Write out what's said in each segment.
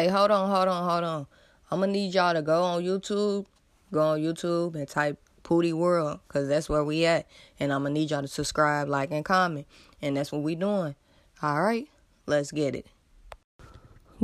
Hey, hold on, hold on, hold on. I'm gonna need y'all to go on YouTube, go on YouTube and type Poody World, cause that's where we at. And I'm gonna need y'all to subscribe, like, and comment. And that's what we doing. All right, let's get it.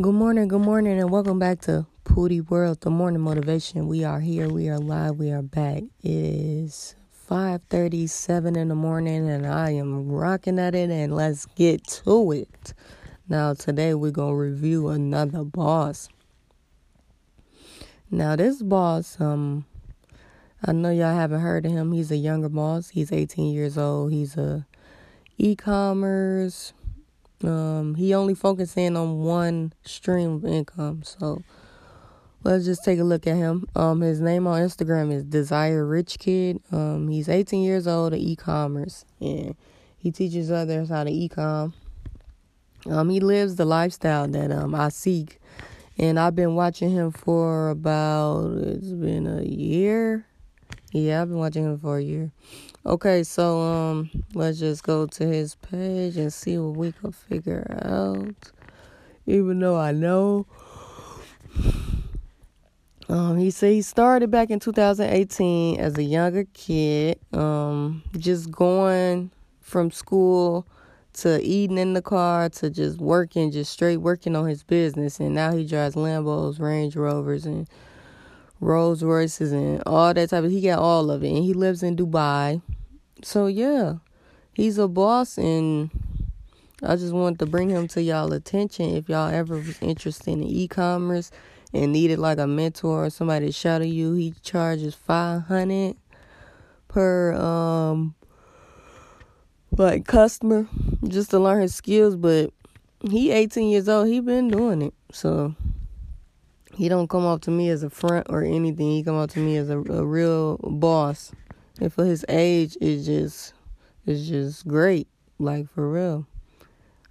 Good morning, good morning, and welcome back to Poody World, the morning motivation. We are here, we are live, we are back. It is 5:37 in the morning, and I am rocking at it. And let's get to it. Now, today we're going to review another boss. Now, this boss, um, I know y'all haven't heard of him. He's a younger boss. He's 18 years old. He's a e-commerce. Um, he only focusing on one stream of income. So let's just take a look at him. Um, his name on Instagram is Desire Rich Kid. Um, he's 18 years old, e-commerce, and he teaches others how to e-com. Um, he lives the lifestyle that um I seek, and I've been watching him for about it's been a year. Yeah, I've been watching him for a year. Okay, so um, let's just go to his page and see what we can figure out. Even though I know, um, he said he started back in 2018 as a younger kid, um, just going from school to eating in the car to just working, just straight working on his business. And now he drives Lambos, Range Rovers, and Rolls Royces, and all that type of. He got all of it, and he lives in Dubai. So yeah, he's a boss, and I just wanted to bring him to y'all attention. If y'all ever was interested in e-commerce and needed like a mentor or somebody to shadow you, he charges five hundred per um like customer just to learn his skills but he 18 years old. He been doing it. So he don't come off to me as a front or anything. He come up to me as a, a real boss. And for his age it's just it's just great. Like for real.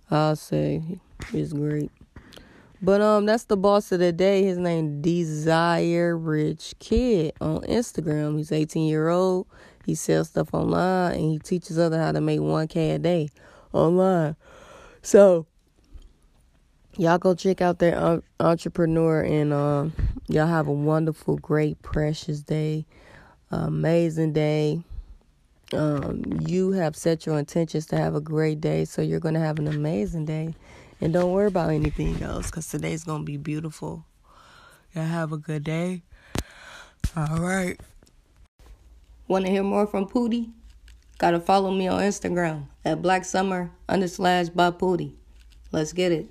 I'll say it's great. But um that's the boss of the day. His name desire rich kid on instagram. He's 18 year old. He sells stuff online and he teaches others how to make 1K a day online. So, y'all go check out their entrepreneur and um, y'all have a wonderful, great, precious day, amazing day. Um, you have set your intentions to have a great day, so you're to have an amazing day. And don't worry about anything else because today's to be beautiful. Y'all have a good day. All right. Want to hear more from Poody? Gotta follow me on Instagram at Black Summer under slash by Poody. Let's get it.